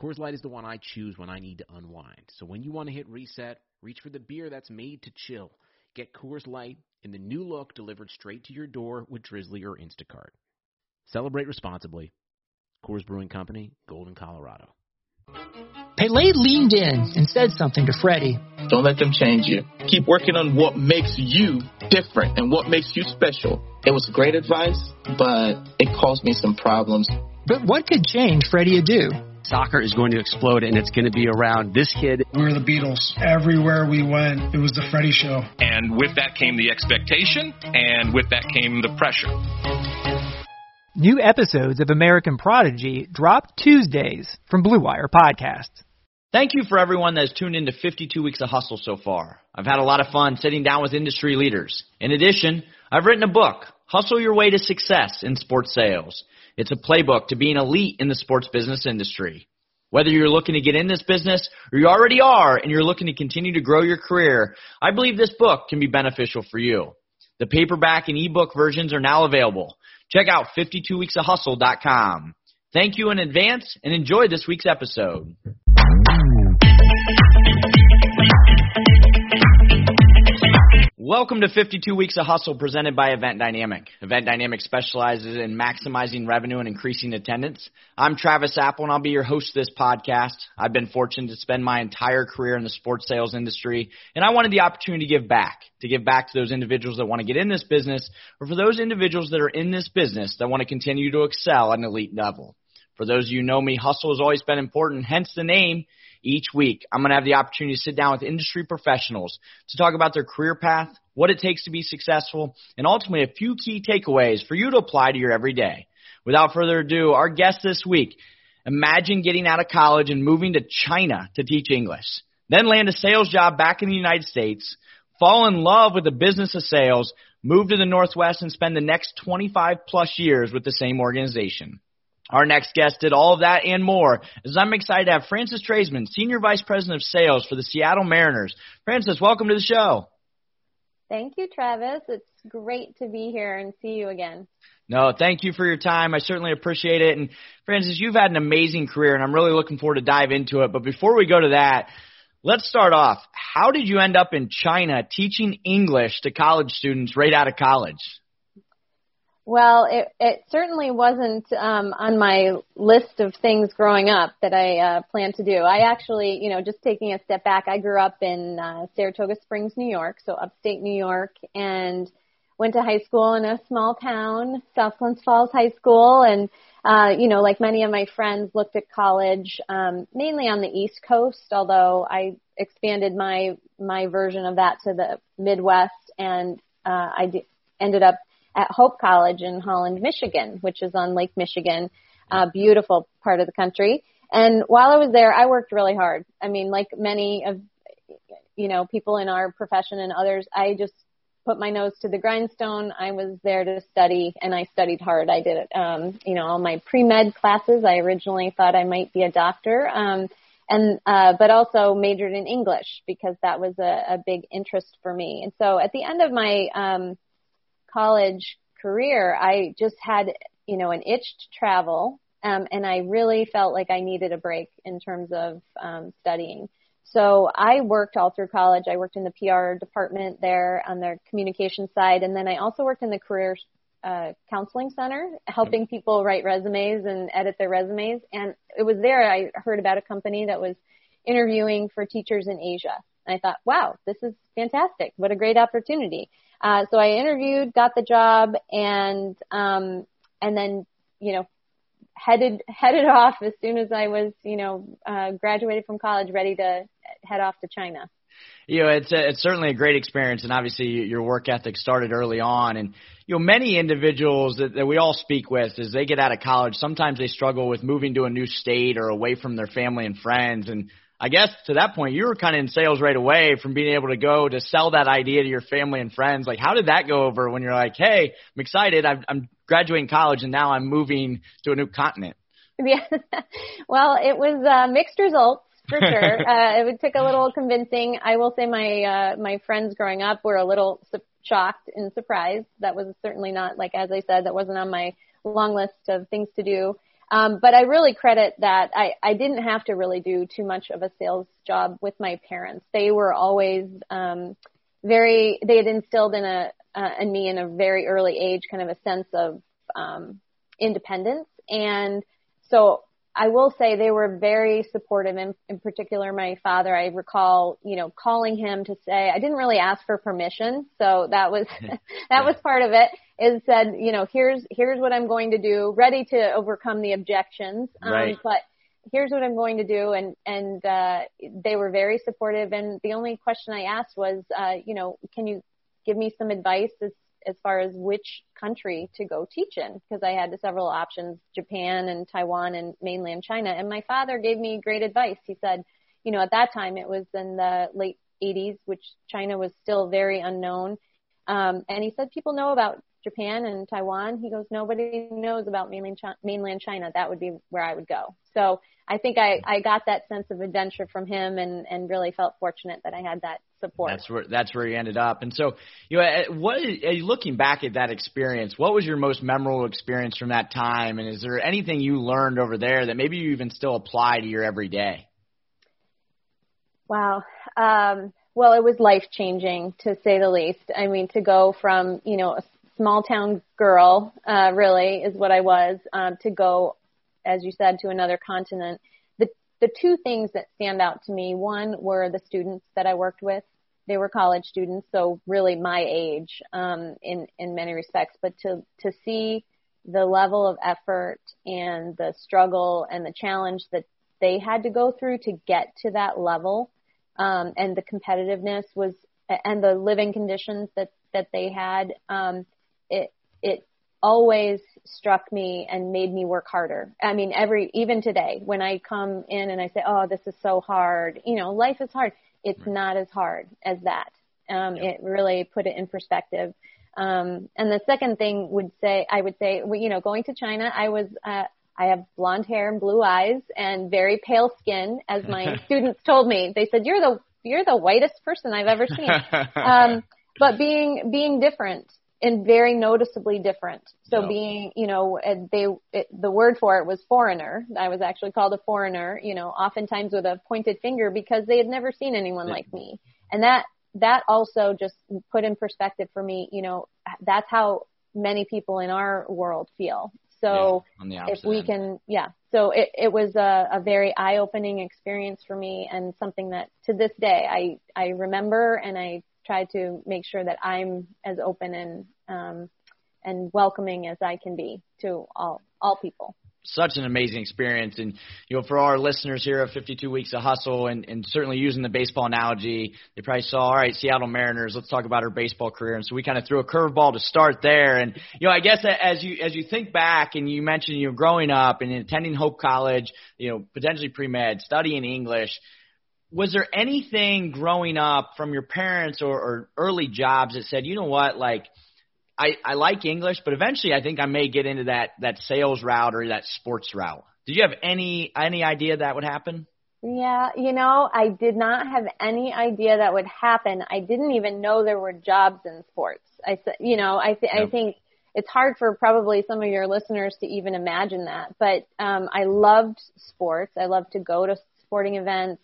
Coors Light is the one I choose when I need to unwind. So when you want to hit reset, reach for the beer that's made to chill. Get Coors Light in the new look delivered straight to your door with Drizly or Instacart. Celebrate responsibly. Coors Brewing Company, Golden, Colorado. Pele leaned in and said something to Freddie. Don't let them change you. Keep working on what makes you different and what makes you special. It was great advice, but it caused me some problems. But what could change Freddie Adu? Soccer is going to explode and it's going to be around this kid. We were the Beatles. Everywhere we went, it was the Freddie show. And with that came the expectation, and with that came the pressure. New episodes of American Prodigy drop Tuesdays from Blue Wire Podcasts. Thank you for everyone that has tuned in to 52 Weeks of Hustle so far. I've had a lot of fun sitting down with industry leaders. In addition, I've written a book, Hustle Your Way to Success in Sports Sales. It's a playbook to being elite in the sports business industry. Whether you're looking to get in this business or you already are and you're looking to continue to grow your career, I believe this book can be beneficial for you. The paperback and ebook versions are now available. Check out 52weeksofhustle.com. Thank you in advance and enjoy this week's episode. Welcome to 52 Weeks of Hustle presented by Event Dynamic. Event Dynamic specializes in maximizing revenue and increasing attendance. I'm Travis Apple and I'll be your host of this podcast. I've been fortunate to spend my entire career in the sports sales industry and I wanted the opportunity to give back, to give back to those individuals that want to get in this business or for those individuals that are in this business that want to continue to excel at an elite level. For those of you who know me, hustle has always been important, hence the name each week. I'm going to have the opportunity to sit down with industry professionals to talk about their career path, what it takes to be successful, and ultimately a few key takeaways for you to apply to your everyday. Without further ado, our guest this week, imagine getting out of college and moving to China to teach English, then land a sales job back in the United States, fall in love with the business of sales, move to the Northwest and spend the next 25 plus years with the same organization. Our next guest did all of that and more, as I'm excited to have Frances Traisman, Senior Vice President of Sales for the Seattle Mariners. Frances, welcome to the show. Thank you, Travis. It's great to be here and see you again. No, thank you for your time. I certainly appreciate it. And Frances, you've had an amazing career, and I'm really looking forward to dive into it. But before we go to that, let's start off. How did you end up in China teaching English to college students right out of college? Well, it, it certainly wasn't um, on my list of things growing up that I uh, planned to do. I actually, you know, just taking a step back, I grew up in uh, Saratoga Springs, New York, so upstate New York, and went to high school in a small town, South Falls High School, and uh, you know, like many of my friends, looked at college um, mainly on the East Coast, although I expanded my my version of that to the Midwest, and uh, I d- ended up at Hope College in Holland, Michigan, which is on Lake Michigan, a beautiful part of the country. And while I was there, I worked really hard. I mean, like many of, you know, people in our profession and others, I just put my nose to the grindstone. I was there to study and I studied hard. I did it, um, you know, all my pre-med classes. I originally thought I might be a doctor. Um, and, uh, but also majored in English because that was a, a big interest for me. And so at the end of my, um, college career, I just had, you know, an itch to travel. Um, and I really felt like I needed a break in terms of um, studying. So I worked all through college. I worked in the PR department there on their communication side, and then I also worked in the career uh, counseling center, helping people write resumes and edit their resumes. And it was there I heard about a company that was interviewing for teachers in Asia. And I thought, wow, this is fantastic. What a great opportunity. Uh, so I interviewed, got the job, and um, and then you know headed headed off as soon as I was you know uh, graduated from college, ready to head off to China. You know, it's a, it's certainly a great experience, and obviously your work ethic started early on, and you know many individuals that, that we all speak with as they get out of college, sometimes they struggle with moving to a new state or away from their family and friends, and I guess to that point, you were kind of in sales right away from being able to go to sell that idea to your family and friends. Like, how did that go over when you're like, hey, I'm excited. I'm, I'm graduating college and now I'm moving to a new continent? Yeah. well, it was uh, mixed results for sure. uh, it took a little convincing. I will say my uh, my friends growing up were a little su- shocked and surprised. That was certainly not like as I said, that wasn't on my long list of things to do. Um, but I really credit that I, I didn't have to really do too much of a sales job with my parents. They were always um, very. They had instilled in a uh, in me in a very early age kind of a sense of um, independence, and so I will say they were very supportive. In, in particular, my father. I recall, you know, calling him to say I didn't really ask for permission, so that was that was part of it. Is said, you know, here's here's what I'm going to do, ready to overcome the objections, um, right. but here's what I'm going to do, and and uh, they were very supportive. And the only question I asked was, uh, you know, can you give me some advice as as far as which country to go teach in because I had several options, Japan and Taiwan and mainland China. And my father gave me great advice. He said, you know, at that time it was in the late 80s, which China was still very unknown. Um, and he said people know about Japan and Taiwan. He goes, nobody knows about mainland China, mainland China. That would be where I would go. So I think I, I got that sense of adventure from him and, and really felt fortunate that I had that support. That's where that's where you ended up. And so, you know, what looking back at that experience, what was your most memorable experience from that time? And is there anything you learned over there that maybe you even still apply to your everyday? Wow. Um, well, it was life changing to say the least. I mean, to go from you know a small town girl, uh, really is what I was, um, to go, as you said, to another continent the the two things that stand out to me, one were the students that I worked with. They were college students, so really my age um, in in many respects. But to to see the level of effort and the struggle and the challenge that they had to go through to get to that level, um, and the competitiveness was and the living conditions that that they had, um, it it always struck me and made me work harder. I mean, every, even today, when I come in and I say, oh, this is so hard, you know, life is hard. It's not as hard as that. Um, yeah. It really put it in perspective. Um, and the second thing would say, I would say, you know, going to China, I was, uh, I have blonde hair and blue eyes and very pale skin, as my students told me. They said, you're the, you're the whitest person I've ever seen. Um, but being, being different and very noticeably different. So being, you know, they, it, the word for it was foreigner. I was actually called a foreigner, you know, oftentimes with a pointed finger because they had never seen anyone yeah. like me. And that, that also just put in perspective for me, you know, that's how many people in our world feel. So yeah, if we end. can, yeah. So it, it was a, a very eye-opening experience for me and something that to this day I, I remember and I try to make sure that I'm as open and um, and welcoming as I can be to all all people. Such an amazing experience, and you know, for our listeners here of 52 Weeks of Hustle, and, and certainly using the baseball analogy, they probably saw, all right, Seattle Mariners. Let's talk about her baseball career, and so we kind of threw a curveball to start there. And you know, I guess as you as you think back, and you mentioned you know growing up and attending Hope College, you know, potentially pre med, studying English was there anything growing up from your parents or, or early jobs that said, you know what, like I, I like English, but eventually I think I may get into that that sales route or that sports route. Did you have any any idea that would happen? Yeah, you know, I did not have any idea that would happen. I didn't even know there were jobs in sports. I said, you know, I th- yep. I think it's hard for probably some of your listeners to even imagine that. But um, I loved sports. I loved to go to sporting events.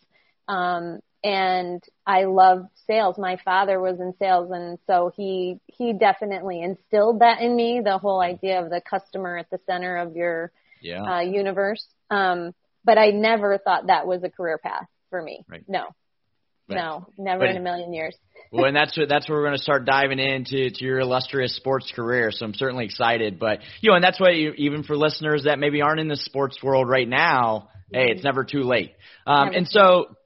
Um, and I love sales. My father was in sales and so he, he definitely instilled that in me, the whole idea of the customer at the center of your yeah. uh, universe. Um, but I never thought that was a career path for me. Right. No. No, never in a million years. well, and that's that's where we're going to start diving into to your illustrious sports career. So I'm certainly excited. But you know, and that's why you, even for listeners that maybe aren't in the sports world right now, hey, it's never too late. Um, and so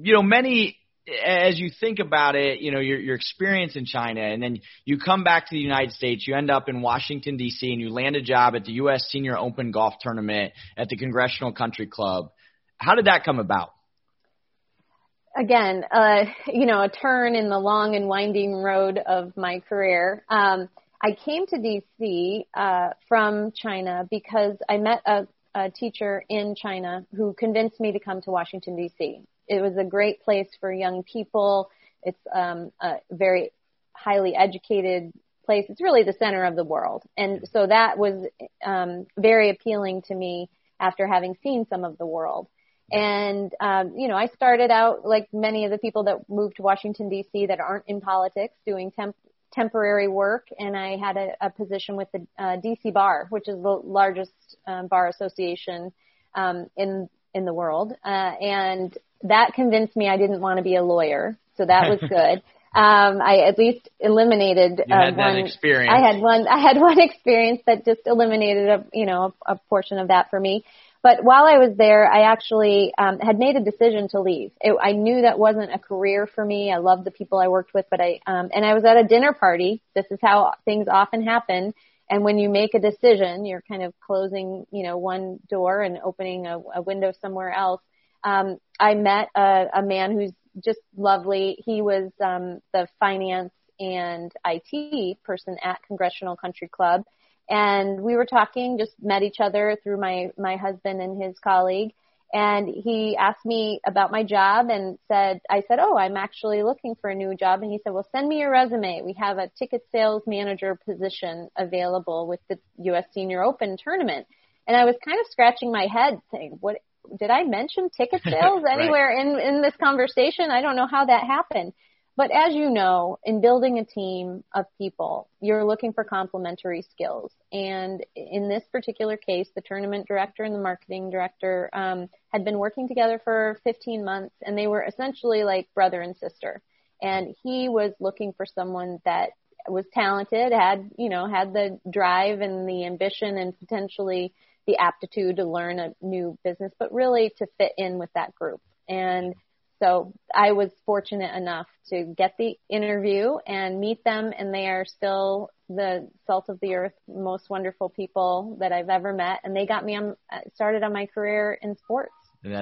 you know, many as you think about it, you know, your your experience in China and then you come back to the United States, you end up in Washington DC and you land a job at the US Senior Open Golf Tournament at the Congressional Country Club. How did that come about? again, uh, you know, a turn in the long and winding road of my career. Um, I came to DC uh, from China because I met a, a teacher in China who convinced me to come to Washington DC. It was a great place for young people. It's um, a very highly educated place. It's really the center of the world, and so that was um, very appealing to me after having seen some of the world. And, um, you know, I started out like many of the people that moved to Washington DC that aren't in politics doing temp- temporary work. And I had a, a position with the uh, DC bar, which is the largest um, bar association, um, in, in the world. Uh, and that convinced me I didn't want to be a lawyer. So that was good. um, I at least eliminated you uh, one. experience. I had one. I had one experience that just eliminated a you know a, a portion of that for me. But while I was there, I actually um, had made a decision to leave. It, I knew that wasn't a career for me. I loved the people I worked with, but I um, and I was at a dinner party. This is how things often happen. And when you make a decision, you're kind of closing, you know, one door and opening a, a window somewhere else. Um, I met a, a man who's just lovely. He was um, the finance and IT person at Congressional Country Club and we were talking, just met each other through my my husband and his colleague. And he asked me about my job and said, I said, oh, I'm actually looking for a new job. And he said, well, send me your resume. We have a ticket sales manager position available with the U.S. Senior Open tournament. And I was kind of scratching my head saying, what, did I mention ticket sales anywhere right. in, in this conversation? I don't know how that happened. But as you know, in building a team of people, you're looking for complementary skills. And in this particular case, the tournament director and the marketing director um, had been working together for 15 months, and they were essentially like brother and sister. And he was looking for someone that was talented, had you know had the drive and the ambition, and potentially the aptitude to learn a new business, but really to fit in with that group. And so I was fortunate enough to get the interview and meet them, and they are still the salt of the earth, most wonderful people that I've ever met. And they got me on, uh, started on my career in sports.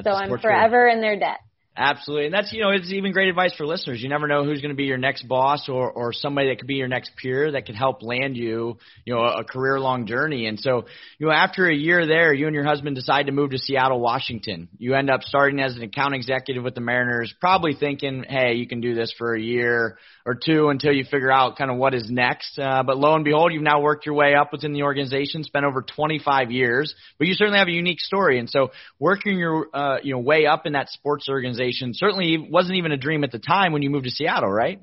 So I'm forever in their debt. Absolutely. And that's, you know, it's even great advice for listeners. You never know who's going to be your next boss or, or somebody that could be your next peer that could help land you, you know, a career long journey. And so, you know, after a year there, you and your husband decide to move to Seattle, Washington. You end up starting as an account executive with the Mariners, probably thinking, hey, you can do this for a year or two until you figure out kind of what is next. Uh, but lo and behold, you've now worked your way up within the organization, spent over 25 years, but you certainly have a unique story. And so working your, uh, you know, way up in that sports organization certainly wasn't even a dream at the time when you moved to Seattle, right?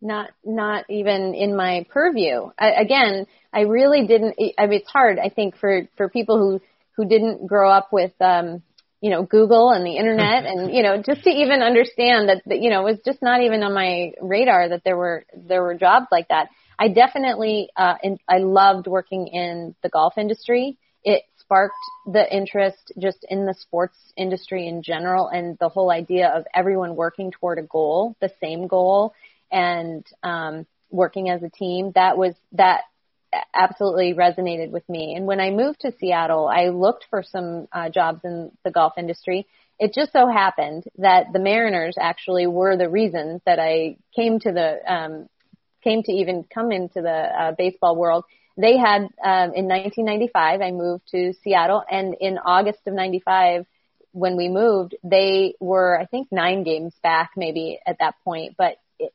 Not, not even in my purview. I, again, I really didn't, I mean, it's hard, I think, for, for people who, who didn't grow up with, um, you know, Google and the internet and, you know, just to even understand that, that, you know, it was just not even on my radar that there were, there were jobs like that. I definitely, uh, in, I loved working in the golf industry. Sparked the interest just in the sports industry in general and the whole idea of everyone working toward a goal, the same goal and, um, working as a team. That was, that absolutely resonated with me. And when I moved to Seattle, I looked for some uh, jobs in the golf industry. It just so happened that the Mariners actually were the reason that I came to the um, came to even come into the uh, baseball world. They had um, in 1995, I moved to Seattle, and in August of '95, when we moved, they were I think nine games back, maybe at that point. But it,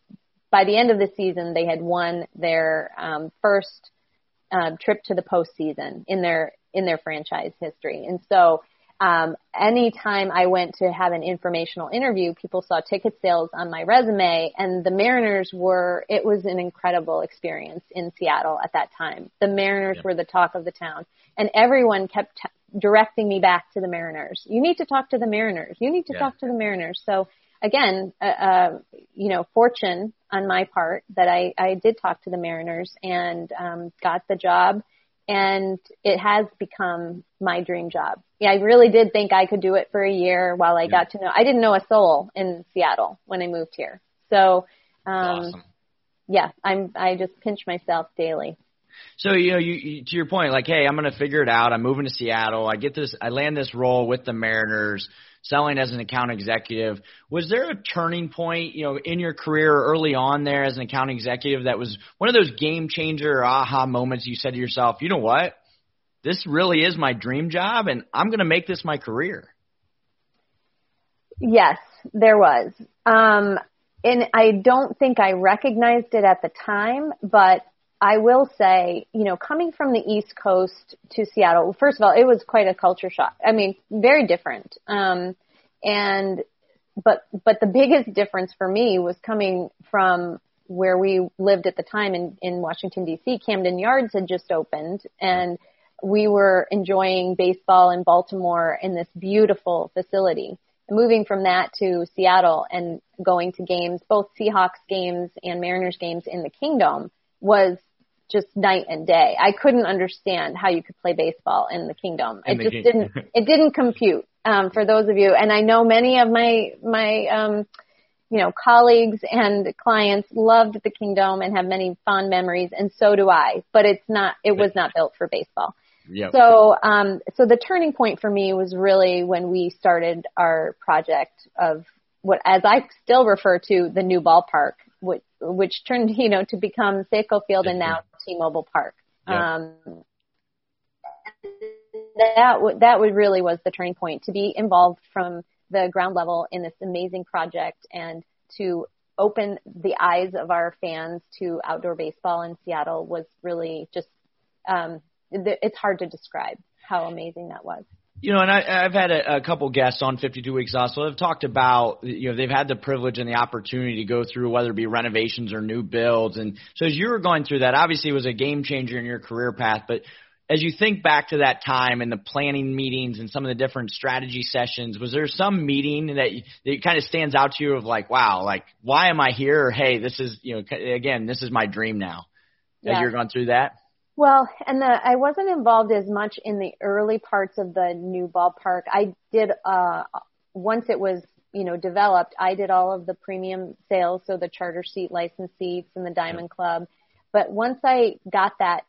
by the end of the season, they had won their um, first um, trip to the postseason in their in their franchise history. And so, um, anytime I went to have an informational interview, people saw ticket sales on my resume, and the Mariners were. It was an incredible experience in Seattle at that time. The Mariners yeah. were the talk of the town, and everyone kept t- directing me back to the Mariners. You need to talk to the Mariners. You need to yeah. talk to the Mariners. So again, uh, uh, you know, fortune on my part that I, I did talk to the Mariners and um, got the job, and it has become my dream job. Yeah, I really did think I could do it for a year while I yeah. got to know. I didn't know a soul in Seattle when I moved here, so um, awesome. yeah, I'm I just pinch myself daily. So you know, you, you to your point, like, hey, I'm going to figure it out. I'm moving to Seattle. I get this. I land this role with the Mariners selling as an account executive. Was there a turning point, you know, in your career early on there as an account executive that was one of those game changer aha moments you said to yourself, you know what? This really is my dream job and I'm going to make this my career. Yes, there was. Um, and I don't think I recognized it at the time, but I will say, you know, coming from the East Coast to Seattle, first of all, it was quite a culture shock. I mean, very different. Um, and, but, but the biggest difference for me was coming from where we lived at the time in, in Washington DC. Camden Yards had just opened and we were enjoying baseball in Baltimore in this beautiful facility. moving from that to Seattle and going to games, both Seahawks games and Mariners games in the Kingdome was just night and day. I couldn't understand how you could play baseball in the Kingdome. In it the just didn't it didn't compute um, for those of you. And I know many of my my um, you know colleagues and clients loved the Kingdome and have many fond memories, and so do I. But it's not it was not built for baseball. Yep. So um, so the turning point for me was really when we started our project of what as I still refer to the new ballpark, which, which turned you know to become Safeco Field and now T-Mobile Park. Yep. Um, that w- that would really was the turning point to be involved from the ground level in this amazing project and to open the eyes of our fans to outdoor baseball in Seattle was really just um, it's hard to describe how amazing that was. You know, and I, I've had a, a couple guests on 52 Weeks also have talked about, you know, they've had the privilege and the opportunity to go through whether it be renovations or new builds. And so as you were going through that, obviously it was a game changer in your career path, but as you think back to that time and the planning meetings and some of the different strategy sessions, was there some meeting that, that kind of stands out to you of like, wow, like, why am I here? Or, hey, this is, you know, again, this is my dream now. As you're going through that? Well, and the, I wasn't involved as much in the early parts of the new ballpark. I did, uh, once it was, you know, developed, I did all of the premium sales, so the charter seat license seats and the Diamond Club. But once I got that,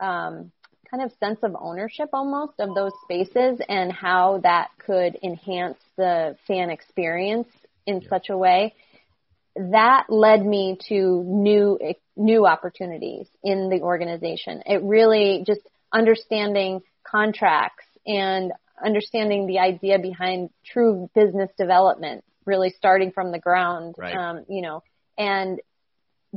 um, kind of sense of ownership almost of those spaces and how that could enhance the fan experience in yeah. such a way, that led me to new new opportunities in the organization. It really just understanding contracts and understanding the idea behind true business development, really starting from the ground, right. um, you know, and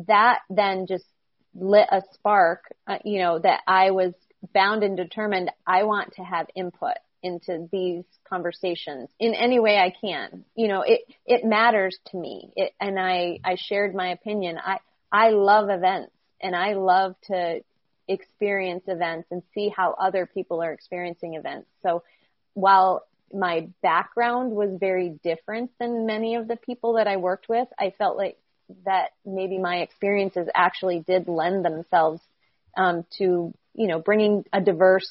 that then just lit a spark, uh, you know, that I was bound and determined I want to have input into these conversations in any way I can. You know, it it matters to me. It, and I I shared my opinion. I I love events and I love to experience events and see how other people are experiencing events. So while my background was very different than many of the people that I worked with, I felt like that maybe my experiences actually did lend themselves um, to you know bringing a diverse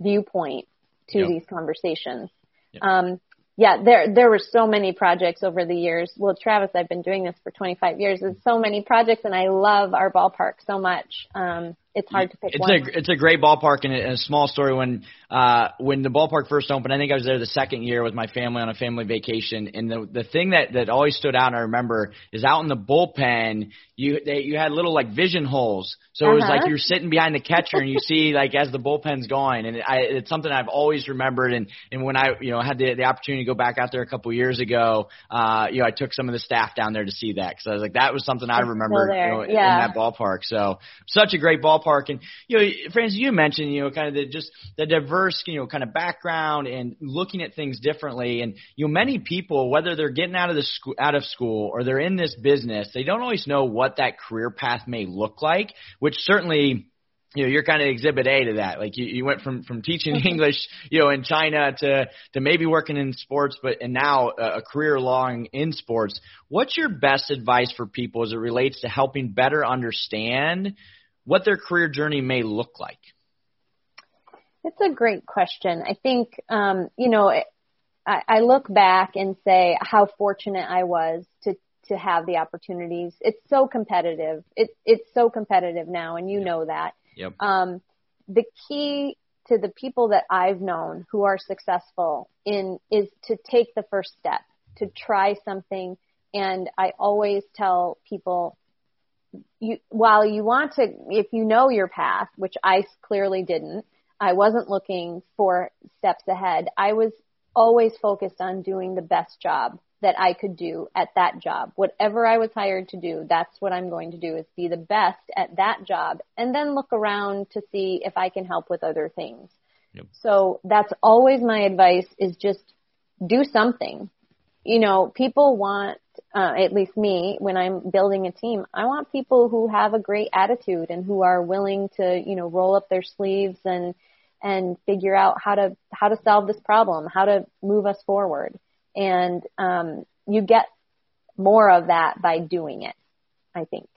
viewpoint to yep. these conversations. Yep. Um, yeah, there there were so many projects over the years. Well, Travis, I've been doing this for 25 years. There's so many projects, and I love our ballpark so much. Um, it's hard to pick it's one. A, it's a great ballpark and a, a small story. When uh, when the ballpark first opened, I think I was there the second year with my family on a family vacation. And the the thing that that always stood out, and I remember, is out in the bullpen, you they, you had little like vision holes. So uh-huh. it was like uh-huh. you're sitting behind the catcher and you see like as the bullpen's going, and it, I, it's something I've always remembered. And and when I you know had the the opportunity to go back out there a couple years ago, uh, you know I took some of the staff down there to see that because I was like that was something I remember you know, yeah. in that ballpark. So such a great ballpark ballpark. And you know, Frances, you mentioned you know kind of the just the diverse you know kind of background and looking at things differently. And you know, many people whether they're getting out of the school out of school or they're in this business, they don't always know what that career path may look like, which certainly you know, you're kind of exhibit A to that. Like you, you went from, from teaching mm-hmm. English, you know, in China to, to maybe working in sports, but, and now a, a career long in sports. What's your best advice for people as it relates to helping better understand what their career journey may look like? It's a great question. I think, um, you know, I, I look back and say how fortunate I was to to have the opportunities. It's so competitive. It's it's so competitive now, and you yep. know that. Yep. Um, the key to the people that I've known who are successful in is to take the first step, to try something. And I always tell people, you, while you want to, if you know your path, which I clearly didn't, I wasn't looking for steps ahead. I was always focused on doing the best job that I could do at that job. Whatever I was hired to do, that's what I'm going to do is be the best at that job and then look around to see if I can help with other things. Yep. So that's always my advice is just do something. You know, people want, uh, at least me, when I'm building a team, I want people who have a great attitude and who are willing to, you know, roll up their sleeves and, and figure out how to, how to solve this problem, how to move us forward and um, you get more of that by doing it. I think.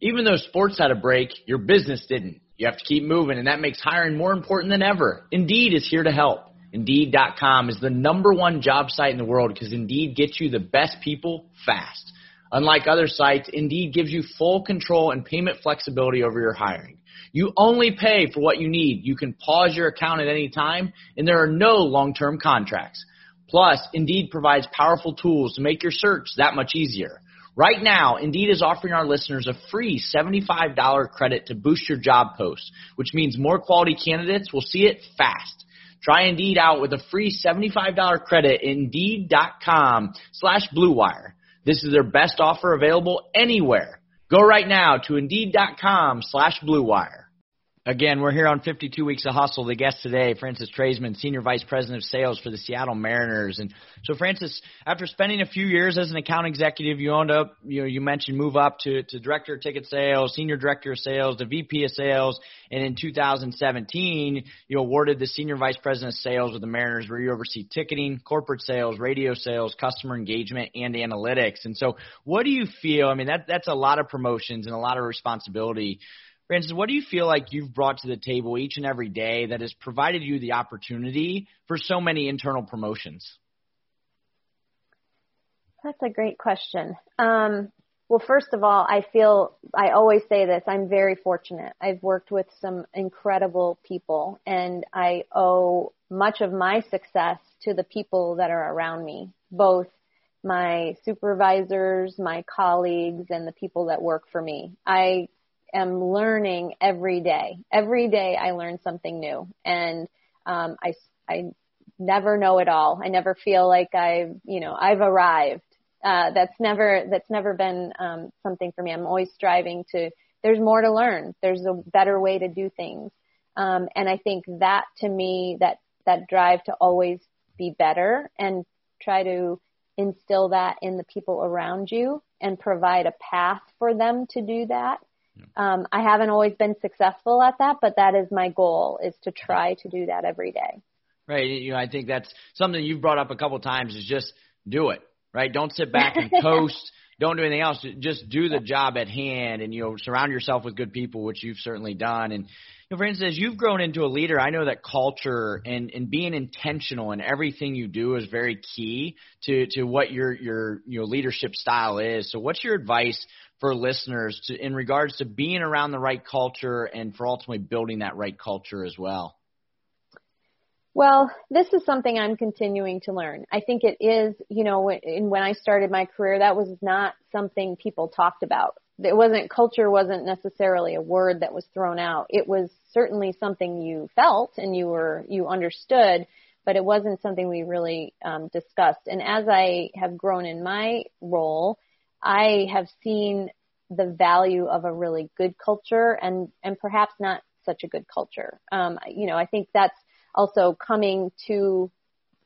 Even though sports had a break, your business didn't. You have to keep moving, and that makes hiring more important than ever. Indeed is here to help. Indeed.com is the number one job site in the world because Indeed gets you the best people fast. Unlike other sites, Indeed gives you full control and payment flexibility over your hiring. You only pay for what you need. You can pause your account at any time, and there are no long-term contracts. Plus, Indeed provides powerful tools to make your search that much easier. Right now, Indeed is offering our listeners a free $75 credit to boost your job post, which means more quality candidates will see it fast. Try Indeed out with a free $75 credit Indeed.com slash BlueWire. This is their best offer available anywhere. Go right now to Indeed.com slash BlueWire. Again, we're here on 52 Weeks of Hustle. The guest today, Frances Traisman, Senior Vice President of Sales for the Seattle Mariners. And so, Frances, after spending a few years as an account executive, you owned up, you know, you mentioned move up to, to Director of Ticket Sales, Senior Director of Sales, to VP of Sales. And in 2017, you awarded the Senior Vice President of Sales with the Mariners, where you oversee ticketing, corporate sales, radio sales, customer engagement, and analytics. And so, what do you feel? I mean, that, that's a lot of promotions and a lot of responsibility. Frances, what do you feel like you've brought to the table each and every day that has provided you the opportunity for so many internal promotions? That's a great question. Um, well, first of all, I feel, I always say this, I'm very fortunate. I've worked with some incredible people and I owe much of my success to the people that are around me, both my supervisors, my colleagues, and the people that work for me. I am learning every day. Every day I learn something new, and um, I I never know it all. I never feel like I've you know I've arrived. Uh, that's never that's never been um, something for me. I'm always striving to. There's more to learn. There's a better way to do things, um, and I think that to me that that drive to always be better and try to instill that in the people around you and provide a path for them to do that um, I haven't always been successful at that, but that is my goal is to try to do that every day. Right. You know, I think that's something you've brought up a couple times is just do it. Right. Don't sit back and coast. Don't do anything else. Just do the job at hand, and you know, surround yourself with good people, which you've certainly done. And you know, for instance, as you've grown into a leader, I know that culture and and being intentional in everything you do is very key to to what your your you know leadership style is. So, what's your advice for listeners to, in regards to being around the right culture and for ultimately building that right culture as well? Well, this is something I'm continuing to learn. I think it is, you know, when, when I started my career, that was not something people talked about. It wasn't, culture wasn't necessarily a word that was thrown out. It was certainly something you felt and you were, you understood, but it wasn't something we really um, discussed. And as I have grown in my role, I have seen the value of a really good culture and, and perhaps not such a good culture. Um, you know, I think that's also coming to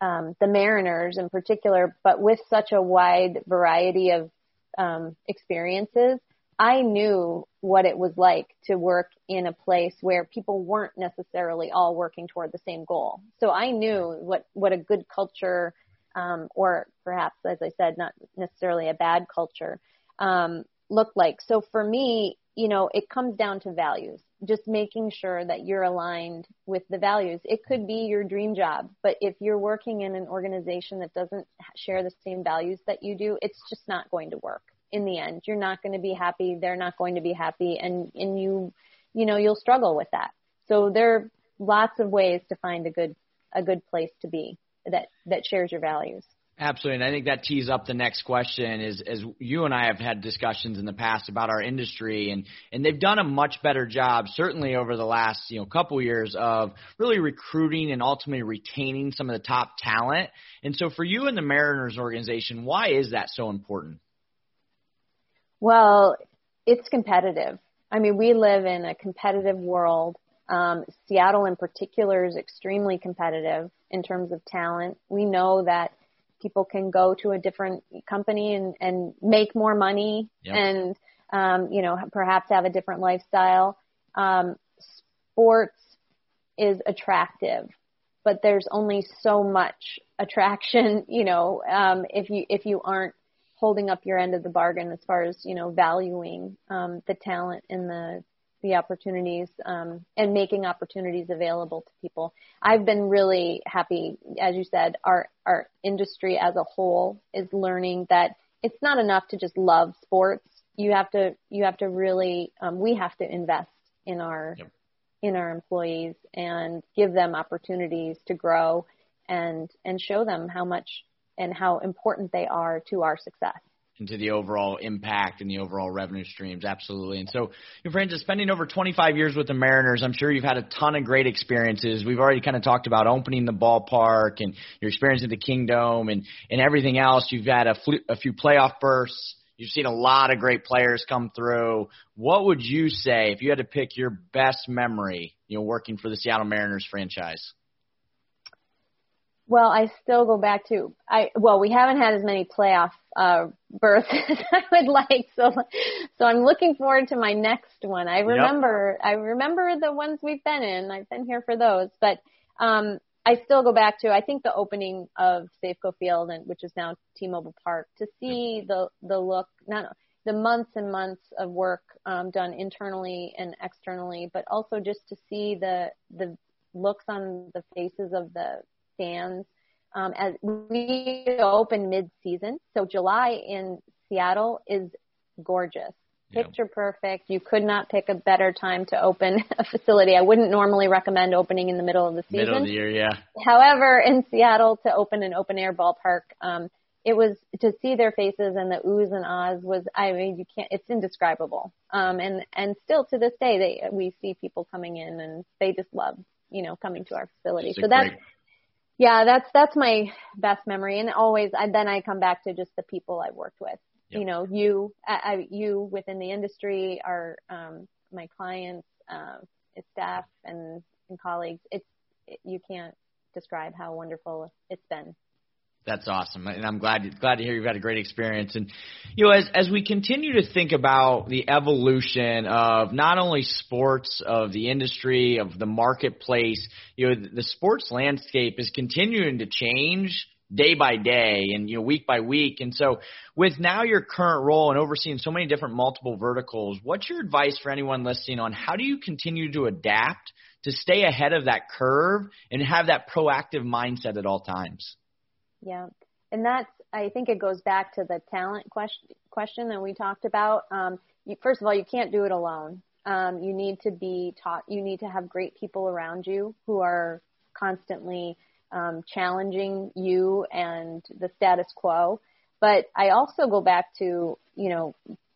um, the Mariners in particular, but with such a wide variety of um, experiences, I knew what it was like to work in a place where people weren't necessarily all working toward the same goal. So I knew what what a good culture um, or perhaps, as I said, not necessarily a bad culture, um, look like. So for me, you know, it comes down to values. Just making sure that you're aligned with the values. It could be your dream job, but if you're working in an organization that doesn't share the same values that you do, it's just not going to work. In the end, you're not going to be happy. They're not going to be happy, and and you, you know, you'll struggle with that. So there are lots of ways to find a good a good place to be that that shares your values. Absolutely, and I think that tees up the next question. Is as you and I have had discussions in the past about our industry, and and they've done a much better job, certainly over the last you know couple years, of really recruiting and ultimately retaining some of the top talent. And so, for you and the Mariners organization, why is that so important? Well, it's competitive. I mean, we live in a competitive world. Um, Seattle, in particular, is extremely competitive in terms of talent. We know that people can go to a different company and, and make more money yep. and, um, you know, perhaps have a different lifestyle. Um, sports is attractive, but there's only so much attraction, you know, um, if you, if you aren't holding up your end of the bargain as far as, you know, valuing, um, the talent and the, the opportunities um, and making opportunities available to people. I've been really happy, as you said, our our industry as a whole is learning that it's not enough to just love sports. You have to you have to really um, we have to invest in our yep. in our employees and give them opportunities to grow and and show them how much and how important they are to our success into the overall impact and the overall revenue streams. Absolutely. And so, Frances, spending over 25 years with the Mariners, I'm sure you've had a ton of great experiences. We've already kind of talked about opening the ballpark and your experience at the Kingdome and, and everything else. You've had a, fl- a few playoff bursts. You've seen a lot of great players come through. What would you say if you had to pick your best memory, you know, working for the Seattle Mariners franchise? Well, I still go back to I. Well, we haven't had as many playoff uh, berths as I would like, so so I'm looking forward to my next one. I remember yep. I remember the ones we've been in. I've been here for those, but um, I still go back to I think the opening of Safeco Field, and which is now T-Mobile Park, to see the the look not the months and months of work um, done internally and externally, but also just to see the the looks on the faces of the fans. Um, as we open mid-season, so July in Seattle is gorgeous, picture perfect. You could not pick a better time to open a facility. I wouldn't normally recommend opening in the middle of the season. Middle of the year, yeah. However, in Seattle to open an open air ballpark, um, it was to see their faces and the oohs and ahs was I mean you can't it's indescribable. Um and and still to this day they we see people coming in and they just love, you know, coming to our facility. so that's yeah, that's that's my best memory, and always and then I come back to just the people I've worked with. Yep. You know, you I, you within the industry are um, my clients, uh, staff, and, and colleagues. It's it, you can't describe how wonderful it's been. That's awesome, and I'm glad glad to hear you've had a great experience. And you know, as as we continue to think about the evolution of not only sports, of the industry, of the marketplace, you know, the sports landscape is continuing to change day by day and you know week by week. And so, with now your current role and overseeing so many different multiple verticals, what's your advice for anyone listening on how do you continue to adapt to stay ahead of that curve and have that proactive mindset at all times? Yeah. And that's, I think it goes back to the talent question, question that we talked about. Um, you, first of all, you can't do it alone. Um, you need to be taught, you need to have great people around you who are constantly um, challenging you and the status quo. But I also go back to, you know,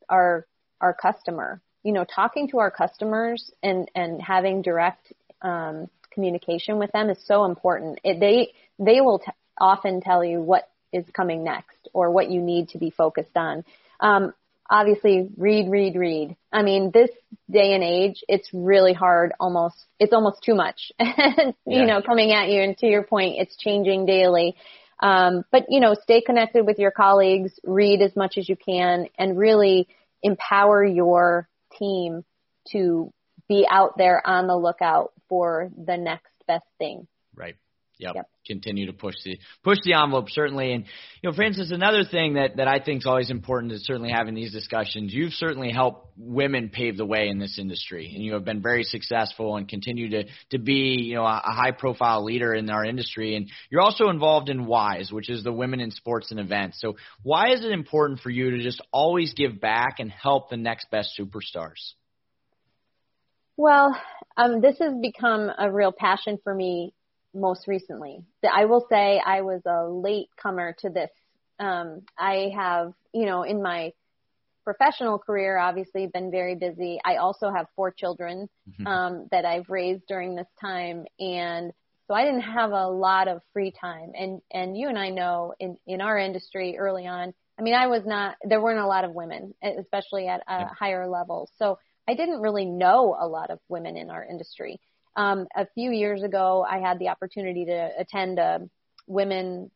our, our customer, you know, talking to our customers and, and having direct, um, communication with them is so important. It, they, they will t- often tell you what is coming next or what you need to be focused on. Um, obviously read, read, read. I mean, this day and age, it's really hard almost, it's almost too much, yeah. you know, coming at you. And to your point, it's changing daily. Um, but you know, stay connected with your colleagues, read as much as you can and really empower your team to be out there on the lookout for the next best thing. Right. Yep. yep. Continue to push the push the envelope certainly. And you know, Frances, another thing that that I think is always important is certainly having these discussions. You've certainly helped women pave the way in this industry, and you have been very successful and continue to to be you know a, a high profile leader in our industry. And you're also involved in WISE, which is the Women in Sports and Events. So why is it important for you to just always give back and help the next best superstars? Well, um, this has become a real passion for me most recently. I will say I was a late comer to this. Um, I have, you know, in my professional career, obviously been very busy. I also have four children, mm-hmm. um, that I've raised during this time. And so I didn't have a lot of free time. And, and you and I know in, in our industry early on, I mean, I was not, there weren't a lot of women, especially at a yeah. higher level. So I didn't really know a lot of women in our industry. Um, a few years ago, I had the opportunity to attend a women's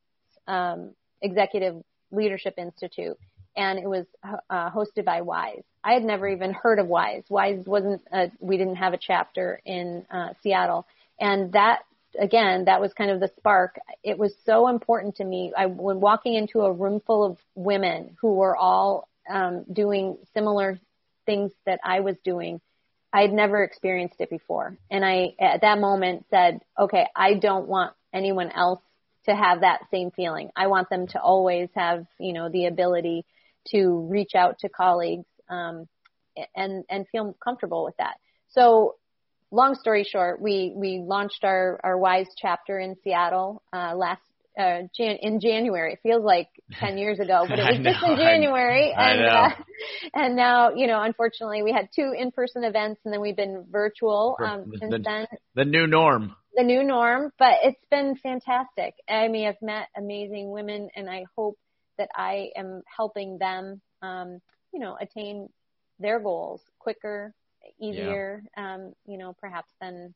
um, executive leadership institute, and it was uh, hosted by Wise. I had never even heard of Wise. Wise wasn't. A, we didn't have a chapter in uh, Seattle, and that again, that was kind of the spark. It was so important to me. I when walking into a room full of women who were all um, doing similar things that I was doing. I had never experienced it before. And I, at that moment said, okay, I don't want anyone else to have that same feeling. I want them to always have, you know, the ability to reach out to colleagues, um, and, and feel comfortable with that. So long story short, we, we launched our, our WISE chapter in Seattle, uh, last uh, Jan- in January. It feels like 10 years ago, but it was know, just in January. I, and, I uh, and now, you know, unfortunately we had two in-person events and then we've been virtual, um, since the, then. The new norm. The new norm, but it's been fantastic. I mean, I've met amazing women and I hope that I am helping them, um, you know, attain their goals quicker, easier, yeah. um, you know, perhaps than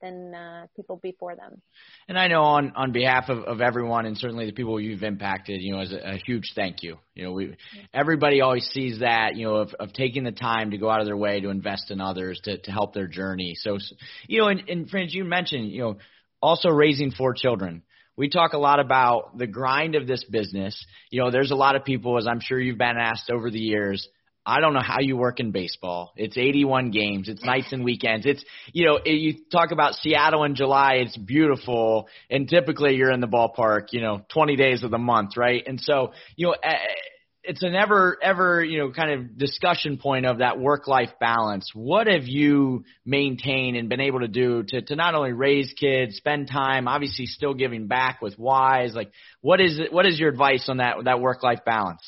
than uh, people before them. And I know on on behalf of, of everyone and certainly the people you've impacted, you know, as a, a huge thank you. You know, we everybody always sees that, you know, of, of taking the time to go out of their way to invest in others to to help their journey. So, you know, and, and Frances, you mentioned, you know, also raising four children. We talk a lot about the grind of this business. You know, there's a lot of people, as I'm sure you've been asked over the years, I don't know how you work in baseball. It's 81 games. It's nights and weekends. It's, you know, you talk about Seattle in July. It's beautiful. And typically you're in the ballpark, you know, 20 days of the month, right? And so, you know, eh, eh, it's an ever, ever, you know, kind of discussion point of that work-life balance. What have you maintained and been able to do to, to not only raise kids, spend time, obviously still giving back with Wise? Like, what is it, what is your advice on that, that work-life balance?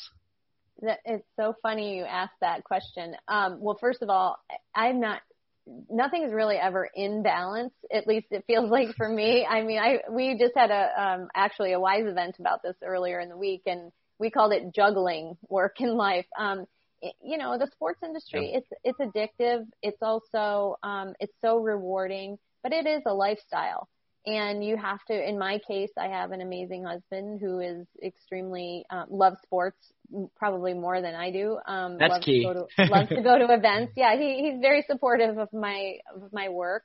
It's so funny you asked that question. Um, well, first of all, I'm not. Nothing is really ever in balance. At least it feels like for me. I mean, I we just had a um, actually a wise event about this earlier in the week, and we called it juggling work and life. Um, it, you know, the sports industry, yeah. it's it's addictive. It's also um, it's so rewarding, but it is a lifestyle and you have to in my case i have an amazing husband who is extremely um, loves sports probably more than i do um That's loves key. to go to loves to go to events. Yeah he he's very supportive of my of my work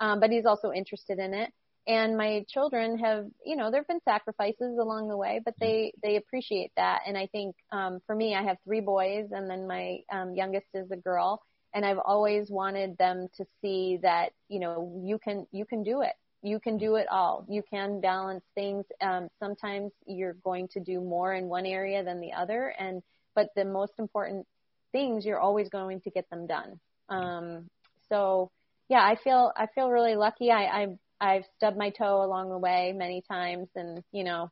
um but he's also interested in it. And my children have you know there've been sacrifices along the way but they they appreciate that. And i think um for me i have three boys and then my um youngest is a girl. And i've always wanted them to see that you know you can you can do it you can do it all. You can balance things. Um, sometimes you're going to do more in one area than the other, and but the most important things you're always going to get them done. Um, so yeah, I feel I feel really lucky. I, I I've stubbed my toe along the way many times, and you know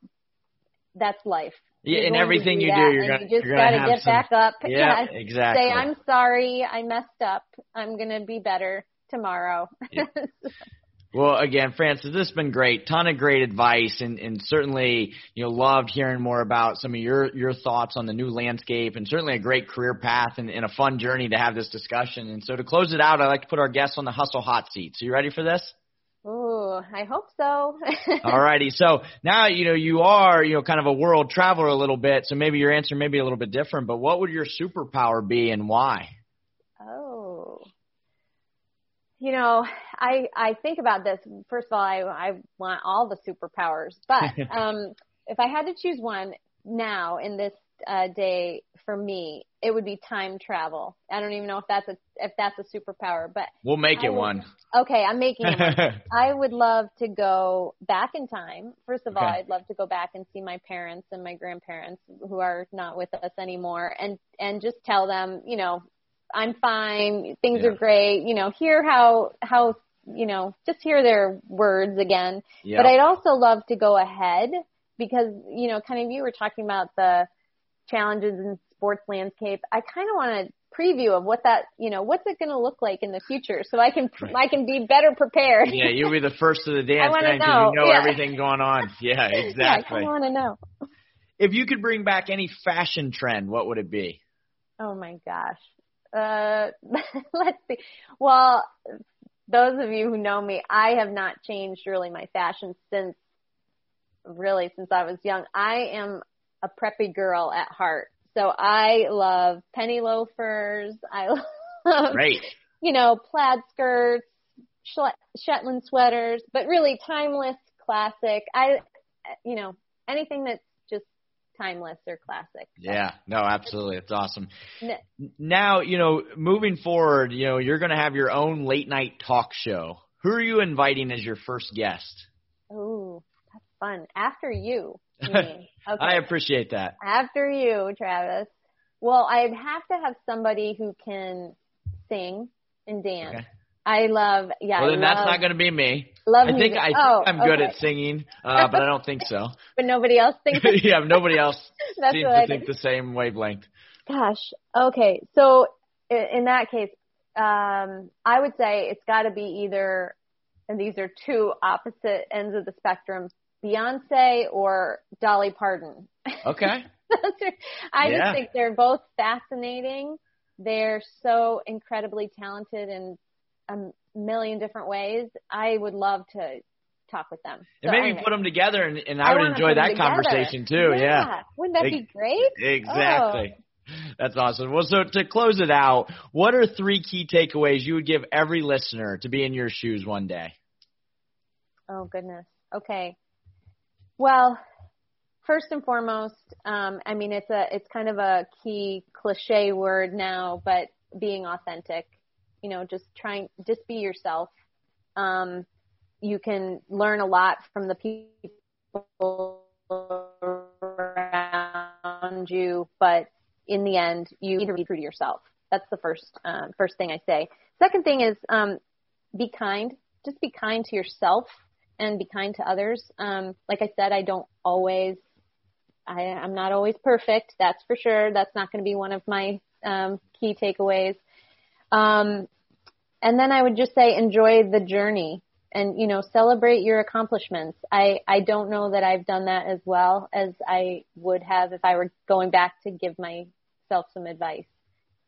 that's life. Yeah, in everything do you do, you're gonna, you just got to get some, back up. Yeah, yeah, exactly. Say I'm sorry, I messed up. I'm gonna be better tomorrow. Yeah. Well, again, Frances, this has been great. Ton of great advice, and, and certainly, you know, loved hearing more about some of your your thoughts on the new landscape, and certainly a great career path and, and a fun journey to have this discussion. And so, to close it out, I'd like to put our guests on the hustle hot seat. So, you ready for this? Ooh, I hope so. All righty. So now, you know, you are, you know, kind of a world traveler a little bit. So maybe your answer may be a little bit different, but what would your superpower be and why? Oh, you know, I I think about this. First of all, I I want all the superpowers, but um, if I had to choose one now in this uh, day for me, it would be time travel. I don't even know if that's a if that's a superpower, but we'll make I it would, one. Okay, I'm making it. I would love to go back in time. First of all, Okay. I'd love to go back and see my parents and my grandparents who are not with us anymore, and and just tell them, you know, I'm fine. Things Yeah. are great. You know, hear how how you know, just hear their words again. Yeah. But I'd also love to go ahead because, you know, kind of you were talking about the challenges in sports landscape. I kind of want a preview of what that, you know, what's it going to look like in the future so I can, I can be better prepared. yeah, you'll be the first of the dance wanna know. you know Yeah. everything going on. Yeah, Yeah, I exactly. want to know. if you could bring back any fashion trend, what would it be? Oh my gosh. Uh, let's see. Well, those of you who know me, I have not changed really my fashion since really since I was young. I am a preppy girl at heart. So I love penny loafers. I love, Great. you know, plaid skirts, Shetland sweaters, but really timeless, classic. I, you know, anything that's timeless or classic. Yeah, no, absolutely. It's awesome. Now, you know, moving forward, you know, you're going to have your own late night talk show. Who are you inviting as your first guest? Oh, that's fun. After you. you. Okay. I appreciate that. After you, Travis. Well, I'd have to have somebody who can sing and dance. Okay. I love, yeah. well, then I that's not going to be me. love I think music. I think oh, I'm good at singing, uh, but I don't think so. But nobody else thinks. yeah, nobody else That's seems to I think the same wavelength. Gosh. Okay. So i- in that case, um, I would say it's got to be either, and these are two opposite ends of the spectrum, Beyonce or Dolly Parton. Okay. I Yeah. just think they're both fascinating. They're so incredibly talented in a million different ways. I would love to talk with them. And So maybe anyway, put them together, and, and I, would enjoy that conversation too. Yeah. Wouldn't that Ex- be great? Exactly. Oh. That's awesome. Well, so to close it out, what are three key takeaways you would give every listener to be in your shoes one day? Oh goodness. Okay. Well, first and foremost, um, I mean it's a it's kind of a key cliche word now, but being authentic. You know, just trying just be yourself. Um, you can learn a lot from the people around you, but in the end, you need to be true to yourself. That's the first um, first thing I say. Second thing is um, be kind. Just be kind to yourself and be kind to others. Um, like I said, I don't always, I, I'm not always perfect. That's for sure. That's not going to be one of my um, key takeaways. Um, and then I would just say enjoy the journey and you know celebrate your accomplishments. I I don't know that I've done that as well as I would have if I were going back to give myself some advice.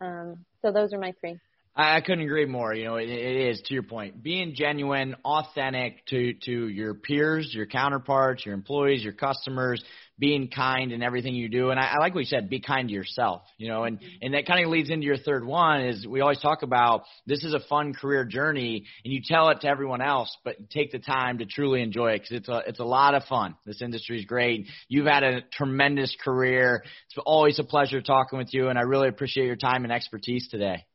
Um, so those are my three. I couldn't agree more. You know, it, it is to your point, being genuine, authentic to to your peers, your counterparts, your employees, your customers, being kind in everything you do. And I, I like what you said, be kind to yourself. You know, and and that kind of leads into your third one is we always talk about this is a fun career journey, and you tell it to everyone else, but take the time to truly enjoy it because it's a it's a lot of fun. This industry is great. You've had a tremendous career. It's always a pleasure talking with you, and I really appreciate your time and expertise today.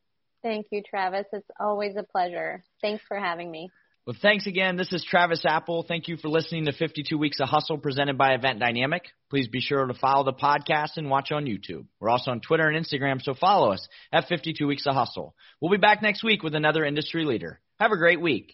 Thank you, Travis. It's always a pleasure. Thanks for having me. Well, thanks again. This is Travis Apple. Thank you for listening to 52 Weeks of Hustle presented by Event Dynamic. Please be sure to follow the podcast and watch on YouTube. We're also on Twitter and Instagram, so follow us at 52 Weeks of Hustle. We'll be back next week with another industry leader. Have a great week.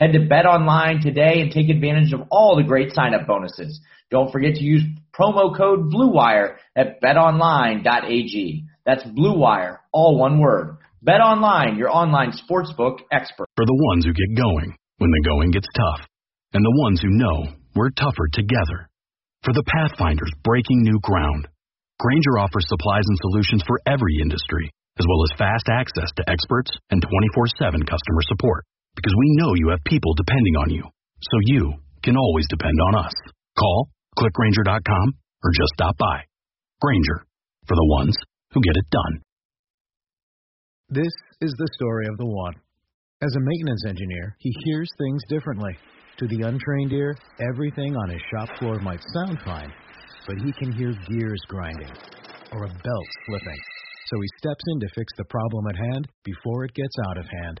Head to Bet Online today and take advantage of all the great sign-up bonuses. Don't forget to use promo code BLUEWIRE at betonline.ag. That's BLUEWIRE, all one word. Bet Online, your online sportsbook expert. For the ones who get going when the going gets tough, and the ones who know we're tougher together. For the Pathfinders breaking new ground, Grainger offers supplies and solutions for every industry as well as fast access to experts and 24-7 customer support. Because we know you have people depending on you, so you can always depend on us. Call, clickgrainger.com, or just stop by. Grainger, for the ones who get it done. This is the story of the one. As a maintenance engineer, he hears things differently. To the untrained ear, everything on his shop floor might sound fine, but he can hear gears grinding or a belt slipping. So he steps in to fix the problem at hand before it gets out of hand.